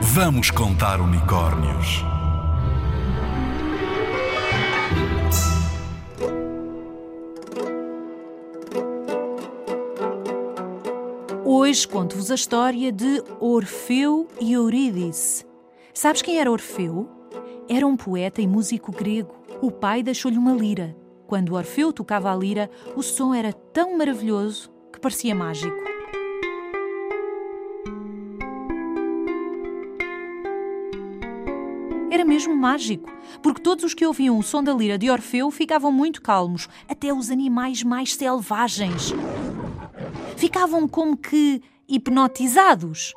Vamos contar unicórnios. Hoje conto-vos a história de Orfeu e Eurídice. Sabes quem era Orfeu? Era um poeta e músico grego. O pai deixou-lhe uma lira. Quando Orfeu tocava a lira, o som era tão maravilhoso que parecia mágico. Era mesmo mágico, porque todos os que ouviam o som da lira de Orfeu ficavam muito calmos, até os animais mais selvagens. Ficavam como que hipnotizados.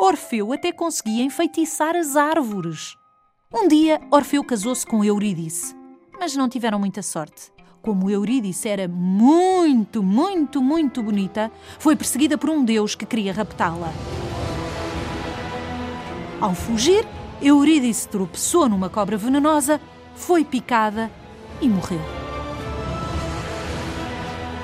Orfeu até conseguia enfeitiçar as árvores. Um dia, Orfeu casou-se com Eurídice, mas não tiveram muita sorte. Como Eurídice era muito, muito, muito bonita, foi perseguida por um deus que queria raptá-la. Ao fugir, Eurídice tropeçou numa cobra venenosa, foi picada e morreu.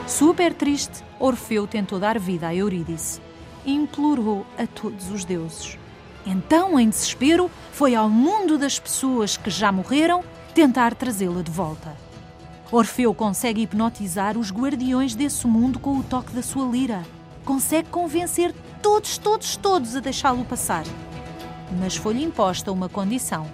Super triste, Orfeu tentou dar vida a Eurídice implorou a todos os deuses. Então, em desespero, foi ao mundo das pessoas que já morreram tentar trazê-la de volta. Orfeu consegue hipnotizar os guardiões desse mundo com o toque da sua lira. Consegue convencer todos, todos, todos a deixá-lo passar mas foi-lhe imposta uma condição.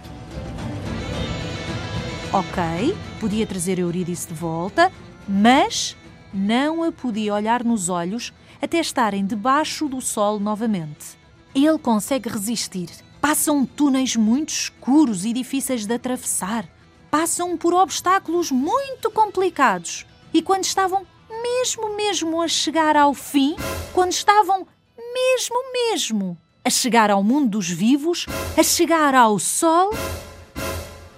Ok, podia trazer Eurídice de volta, mas não a podia olhar nos olhos até estarem debaixo do sol novamente. Ele consegue resistir. Passam túneis muito escuros e difíceis de atravessar. Passam por obstáculos muito complicados. E quando estavam mesmo, mesmo a chegar ao fim, quando estavam mesmo, mesmo a chegar ao mundo dos vivos, a chegar ao sol.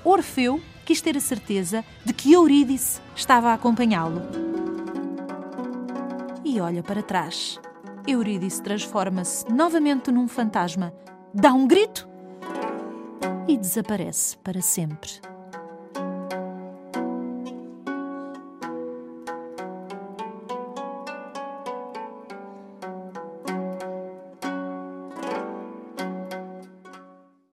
Orfeu quis ter a certeza de que Eurídice estava a acompanhá-lo. E olha para trás. Eurídice transforma-se novamente num fantasma, dá um grito e desaparece para sempre.